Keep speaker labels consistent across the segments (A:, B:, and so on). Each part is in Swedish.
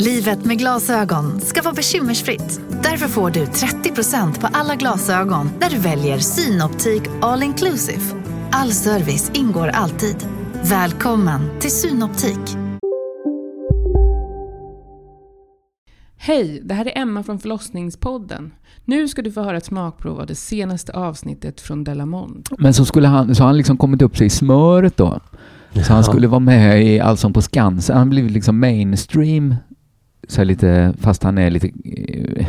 A: Livet med glasögon ska vara bekymmersfritt. Därför får du 30% på alla glasögon när du väljer Synoptik All Inclusive. All service ingår alltid. Välkommen till Synoptik.
B: Hej, det här är Emma från förlossningspodden. Nu ska du få höra ett smakprov av det senaste avsnittet från Delamond.
C: Men så skulle han, så har han liksom kommit upp sig i smöret då. Så han skulle vara med i Allsång på Skansen. Han blev liksom mainstream. Så lite, fast han är lite, eh,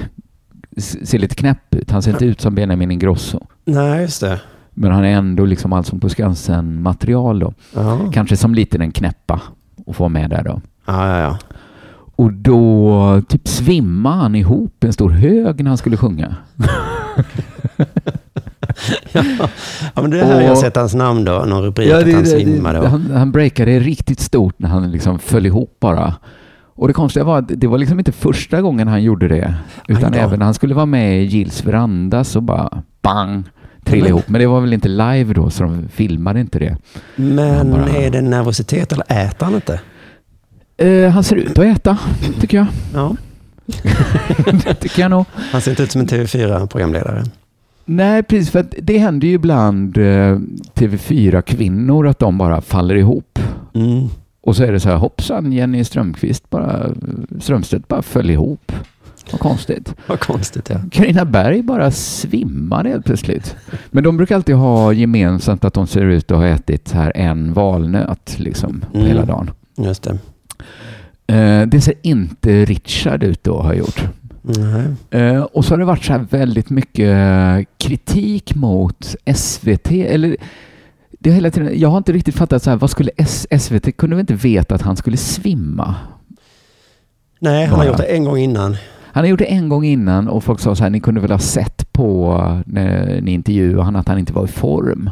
C: ser lite knäpp ut. Han ser inte ut som Benjamin Ingrosso.
D: Nej, just det.
C: Men han är ändå liksom Allsång på Skansen material då.
D: Ja,
C: Kanske som lite den knäppa och få med där då.
D: ja, ja. ja.
C: Och då typ svimmade han ihop en stor hög när han skulle sjunga.
D: ja men det här har jag
C: Och-
D: sett hans namn då, någon rubrik att han svimmade. och-
C: han, han breakade riktigt stort när han liksom föll ihop bara. Och det konstiga var att det var liksom inte första gången han gjorde det. Utan även när han skulle vara med i Gills veranda så bara bang, trillade
D: Men-
C: ihop. Men det var väl inte live då så de filmade inte det.
D: Men
C: bara-
D: är det nervositet eller äter han inte?
C: Eh, han ser ut att äta, tycker jag.
D: Ja,
C: det tycker jag nog.
D: han ser inte ut som en TV4-programledare.
C: Nej, precis. För det händer ju ibland eh, TV4-kvinnor att de bara faller ihop.
D: Mm.
C: Och så är det så här, hoppsan, Jenny Strömqvist bara, Strömstedt bara föll ihop. Vad konstigt.
D: Vad konstigt ja.
C: Carina Berg bara svimmade helt plötsligt. Men de brukar alltid ha gemensamt att de ser ut att ha ätit här en valnöt liksom
D: Mm.
C: hela dagen.
D: Just det.
C: Eh, det ser inte Richard ut att ha gjort. Eh, och så har det varit så här väldigt mycket kritik mot SVT. Eller det har hela tiden, jag har inte riktigt fattat så här, vad skulle S- SVT, kunde vi inte veta att han skulle svimma?
D: Nej, han har gjort det en gång innan.
C: Han har gjort det en gång innan och folk sa så här, ni kunde väl ha sett på när ni intervjuade han att han inte var i form.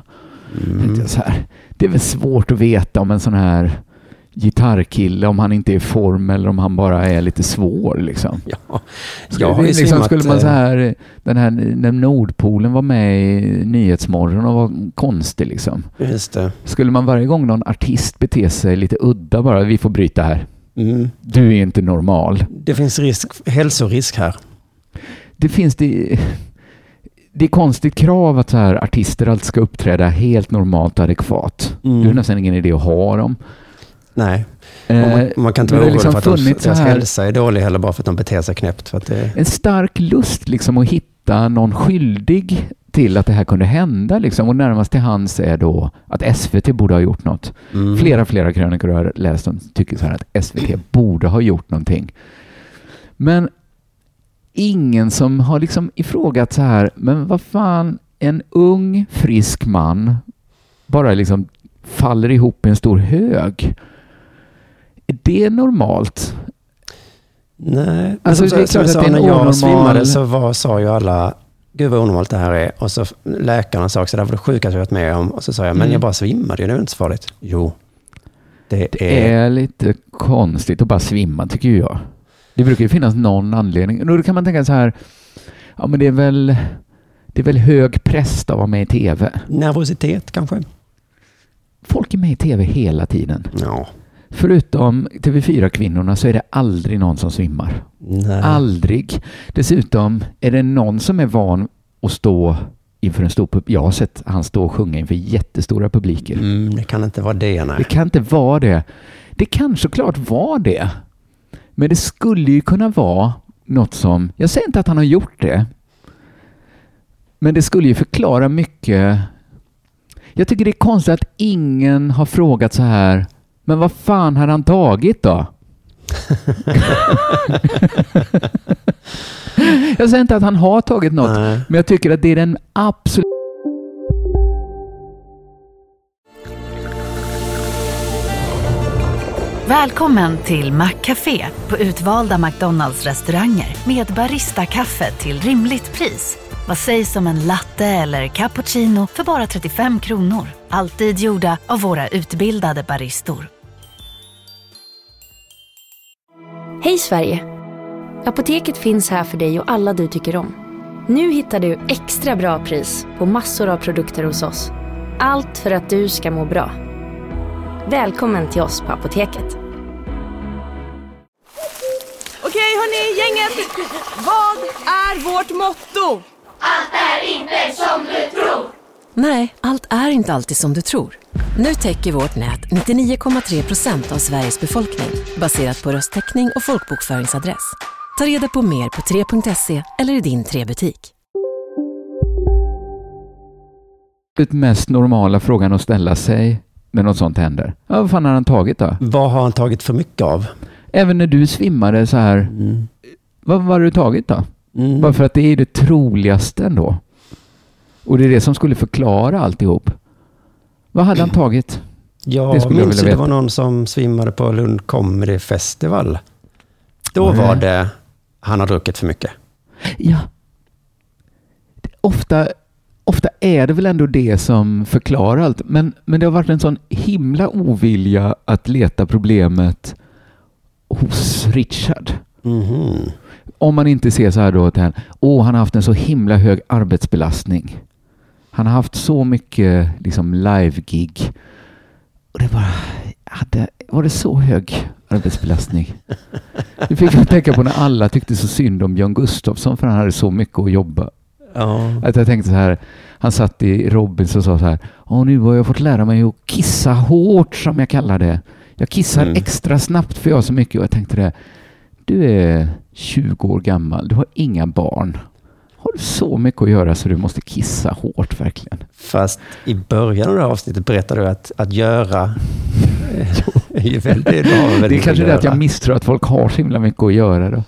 D: Mm.
C: Så här, det är väl svårt att veta om en sån här gitarrkille, om han inte är i form eller om han bara är lite svår liksom.
D: Ja,
C: Skulle,
D: jag har ju
C: liksom,
D: svimmat,
C: skulle man så
D: eh,
C: här, den här, när Nordpolen var med i Nyhetsmorgon och var konstig liksom. Skulle man varje gång någon artist beter sig lite udda bara, vi får bryta här.
D: Mm.
C: Du är inte normal.
D: Det finns risk, hälsorisk här.
C: Det finns det, det är konstigt krav att så här artister alltid ska uppträda helt normalt och adekvat.
D: Mm.
C: Det är nästan ingen idé att ha dem.
D: Nej,
C: Eh,
D: man, man kan inte vara
C: har
D: orolig
C: liksom
D: för att de, deras hälsa är dålig heller bara för att de beter sig knäppt. För att det,
C: en stark lust liksom att hitta någon skyldig till att det här kunde hända liksom. Och närmast till hands är då att SVT borde ha gjort något.
D: mm.
C: Flera, flera krönikor jag har läst som tycker så här att SVT borde ha gjort någonting. Men ingen som har liksom ifrågat så här, men vad fan, en ung frisk man bara liksom faller ihop i en stor hög. Är det normalt?
D: Nej,
C: Alltså, det är klart
D: jag
C: att det är
D: när jag
C: onormal-
D: svimmade så var, sa ju alla, gud vad onormalt det här är. Och så läkarna sa också, det här var det sjukaste jag varit med om. Och så sa jag, men
C: Mm.
D: jag bara svimmade ju, det är inte så farligt. Jo, det,
C: Det
D: är...
C: är lite konstigt att bara svimma tycker jag. Det brukar ju finnas någon anledning. Då kan man tänka så här, ja men det är väl, det är väl hög press att vara med i tv.
D: Nervositet kanske?
C: Folk är med i tv hela tiden.
D: Ja.
C: Förutom TV4-kvinnorna så är det aldrig någon som svimmar.
D: Nej.
C: Aldrig. Dessutom är det någon som är van att stå inför en stor publik. Jag har sett han stå och sjunga inför jättestora publiker.
D: Mm, det kan inte vara det, nej.
C: Det kan inte vara det. Det kan såklart vara det. Men det skulle ju kunna vara något som, jag säger inte att han har gjort det, men det skulle ju förklara mycket. Jag tycker det är konstigt att ingen har frågat så här, men vad fan hade han tagit då? jag säger inte att han har tagit något,
D: Nej.
C: men jag tycker att det är den absolut...
A: Välkommen till Maccafé på utvalda McDonalds restauranger med Baristakaffe till rimligt pris. Vad sägs om en latte eller cappuccino för bara 35 kronor? Alltid gjorda av våra utbildade baristor.
E: Hej Sverige! Apoteket finns här för dig och alla du tycker om. Nu hittar du extra bra pris på massor av produkter hos oss. Allt för att du ska må bra. Välkommen till oss på Apoteket.
F: Okej hörni, gänget! Vad är vårt motto?
G: Nej, allt är inte alltid som du tror. Nu täcker vårt nät 99,3 procent av Sveriges befolkning baserat på röstteckning och folkbokföringsadress. Ta reda på mer på 3.se eller i din 3-butik.
C: Det mest normala frågan att ställa sig när något sånt händer. Ja, vad fan har han tagit då?
D: Vad har han tagit för mycket av?
C: Även när du svimmade så här.
D: Mm.
C: Vad, vad har du tagit då?
D: Mm.
C: Bara för att det är det troligaste ändå. Och det är det som skulle förklara alltihop. Vad hade han tagit? Det
D: Jag
C: skulle jag
D: minns ju det var någon som svimmade på Lund Comedy Festival. Då
C: Var det?
D: var det han har druckit för mycket.
C: Ja. Det- Ofta, ofta är det väl ändå det som förklarar allt. Men, men det har varit en sån himla ovilja att leta problemet hos Richard.
D: Mhm.
C: Om man inte ser så här då att han, åh, han har haft en så himla hög arbetsbelastning. Han har haft så mycket liksom live-gig. Och det bara, hade, var det så hög arbetsbelastning? Det fick att tänka på när alla tyckte så synd om Björn Gustafsson för han hade så mycket att jobba.
D: Ja.
C: Att jag tänkte så här, han satt i Robins och sa så här, Åh, nu har jag fått lära mig att kissa hårt som jag kallar det. Jag kissar
D: Mm.
C: extra snabbt för jag har så mycket. Och jag tänkte det, du är 20 år gammal, du har inga barn. Har du så mycket att göra så du måste kissa hårt verkligen?
D: Fast i början av det här avsnittet berättade du att, att göra eh, är ju väldigt, väldigt
C: Det är kanske det att jag misstror att folk har så himla mycket att göra då.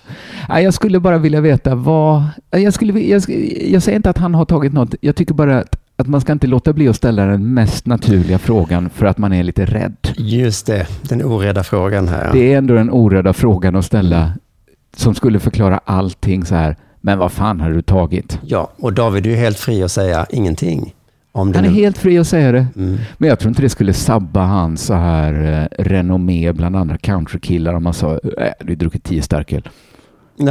C: Nej, jag skulle bara vilja veta vad... Jag, skulle, jag, jag säger inte att han har tagit något. Jag tycker bara att, att man ska inte låta bli att ställa den mest naturliga frågan för att man är lite rädd.
D: Just det, den orädda frågan här.
C: Det är ändå den orädda frågan att ställa som skulle förklara allting så här. Men vad fan har du tagit?
D: Ja, och David är ju helt fri att säga ingenting. Om det
C: Han är
D: nu-
C: helt fri att säga det.
D: Mm.
C: Men jag tror inte det skulle sabba hans så här eh, renommé bland andra countrykillar om man sa äh, du druckit tio starköl.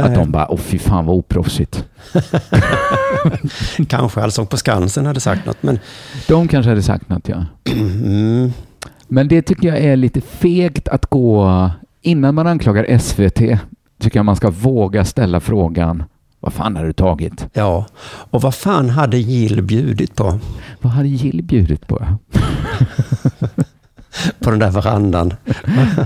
C: Att de bara, åh fy fan vad oproffsigt.
D: Kanske Allsång på Skansen hade sagt något, men
C: De kanske hade sagt något ja.
D: mm,
C: Men det tycker jag är lite fegt att gå, innan man anklagar SVT, tycker jag man ska våga ställa frågan, vad fan har du tagit?
D: ja. Och vad fan hade Jill bjudit på?
C: Vad hade Jill bjudit på?
D: På den där verandan.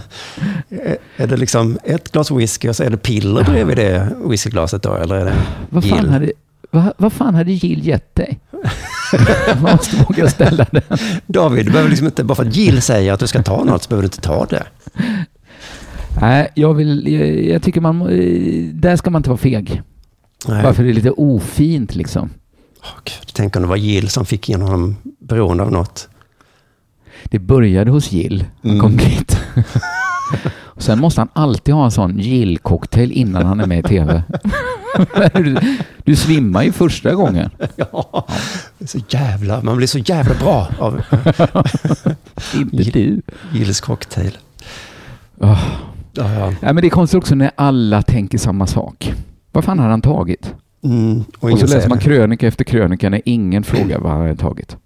D: Är- det liksom ett glas whisky och så är det piller bredvid det whiskyglaset då? Eller är det
C: Vad fan
D: Jill?
C: hade, vad, vad fan hade Jill gett dig? man måste våga ställa den.
D: David, du behöver liksom inte, bara för att Jill säger att du ska ta något så behöver du inte ta det.
C: Nej, jag, vill, jag, jag tycker man, där ska man inte vara feg.
D: Nej.
C: Bara för det är lite ofint liksom.
D: Gud, tänk om det var Jill som fick in honom beroende av något.
C: Det började hos Jill, han
D: Mm.
C: kom dit. Och sen måste han alltid ha en sån Jill-cocktail innan han är med i TV. du, du svimmar ju första gången.
D: Ja, det är så jävla, man blir så jävla bra av
C: Inte du.
D: Jills cocktail.
C: Oh.
D: Ja, ja.
C: Ja, men det är konstigt också när alla tänker samma sak. Vad fan har han tagit?
D: Mm, och
C: Och, så läser man
D: det.
C: krönika efter krönika när ingen frågar vad han har tagit.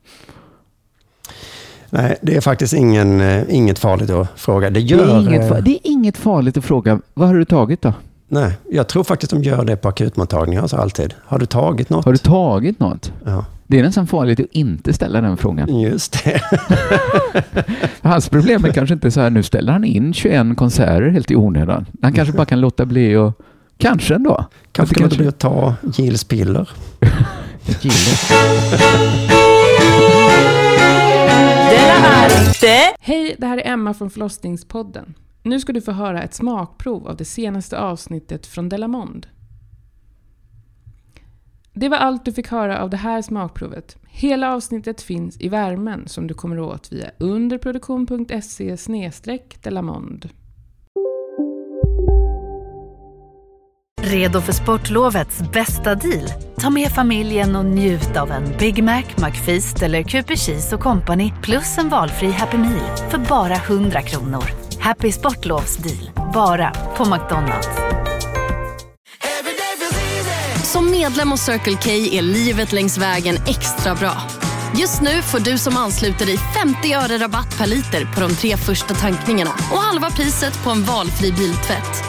D: Nej, det är faktiskt ingen, eh, inget farligt att fråga. Det
C: Det
D: gör...
C: är, inget,
D: eh,
C: det är inget farligt att fråga, vad har du tagit då?
D: Nej, jag tror faktiskt de gör det på akutmottagningar så alltid. Har du tagit något?
C: Har du tagit något?
D: Ja,
C: Det är nästan farligt att inte ställa den frågan.
D: just det.
C: Hans problem är kanske inte så här, nu ställer han in 21 konserter helt i onödan. Han kanske bara kan låta bli och kanske ändå.
D: Kanske kan bli att ta Jills piller.
B: Hej, det här är Emma från förlossningspodden. Nu ska du få höra ett smakprov av det senaste avsnittet från Delamond. Det var allt du fick höra av det här smakprovet. Hela avsnittet finns i värmen som du kommer åt via underproduktion.se delamond.
A: Redo för sportlovets bästa deal? Ta med familjen och njut av en Big Mac, McFeast eller Cooper Cheese och Company plus en valfri Happy Meal för bara 100 kronor. Happy Sportlovs deal, bara på McDonalds.
H: Som medlem hos Circle K är livet längs vägen extra bra. Just nu får du som ansluter dig 50 öre rabatt per liter på de tre första tankningarna och halva priset på en valfri biltvätt.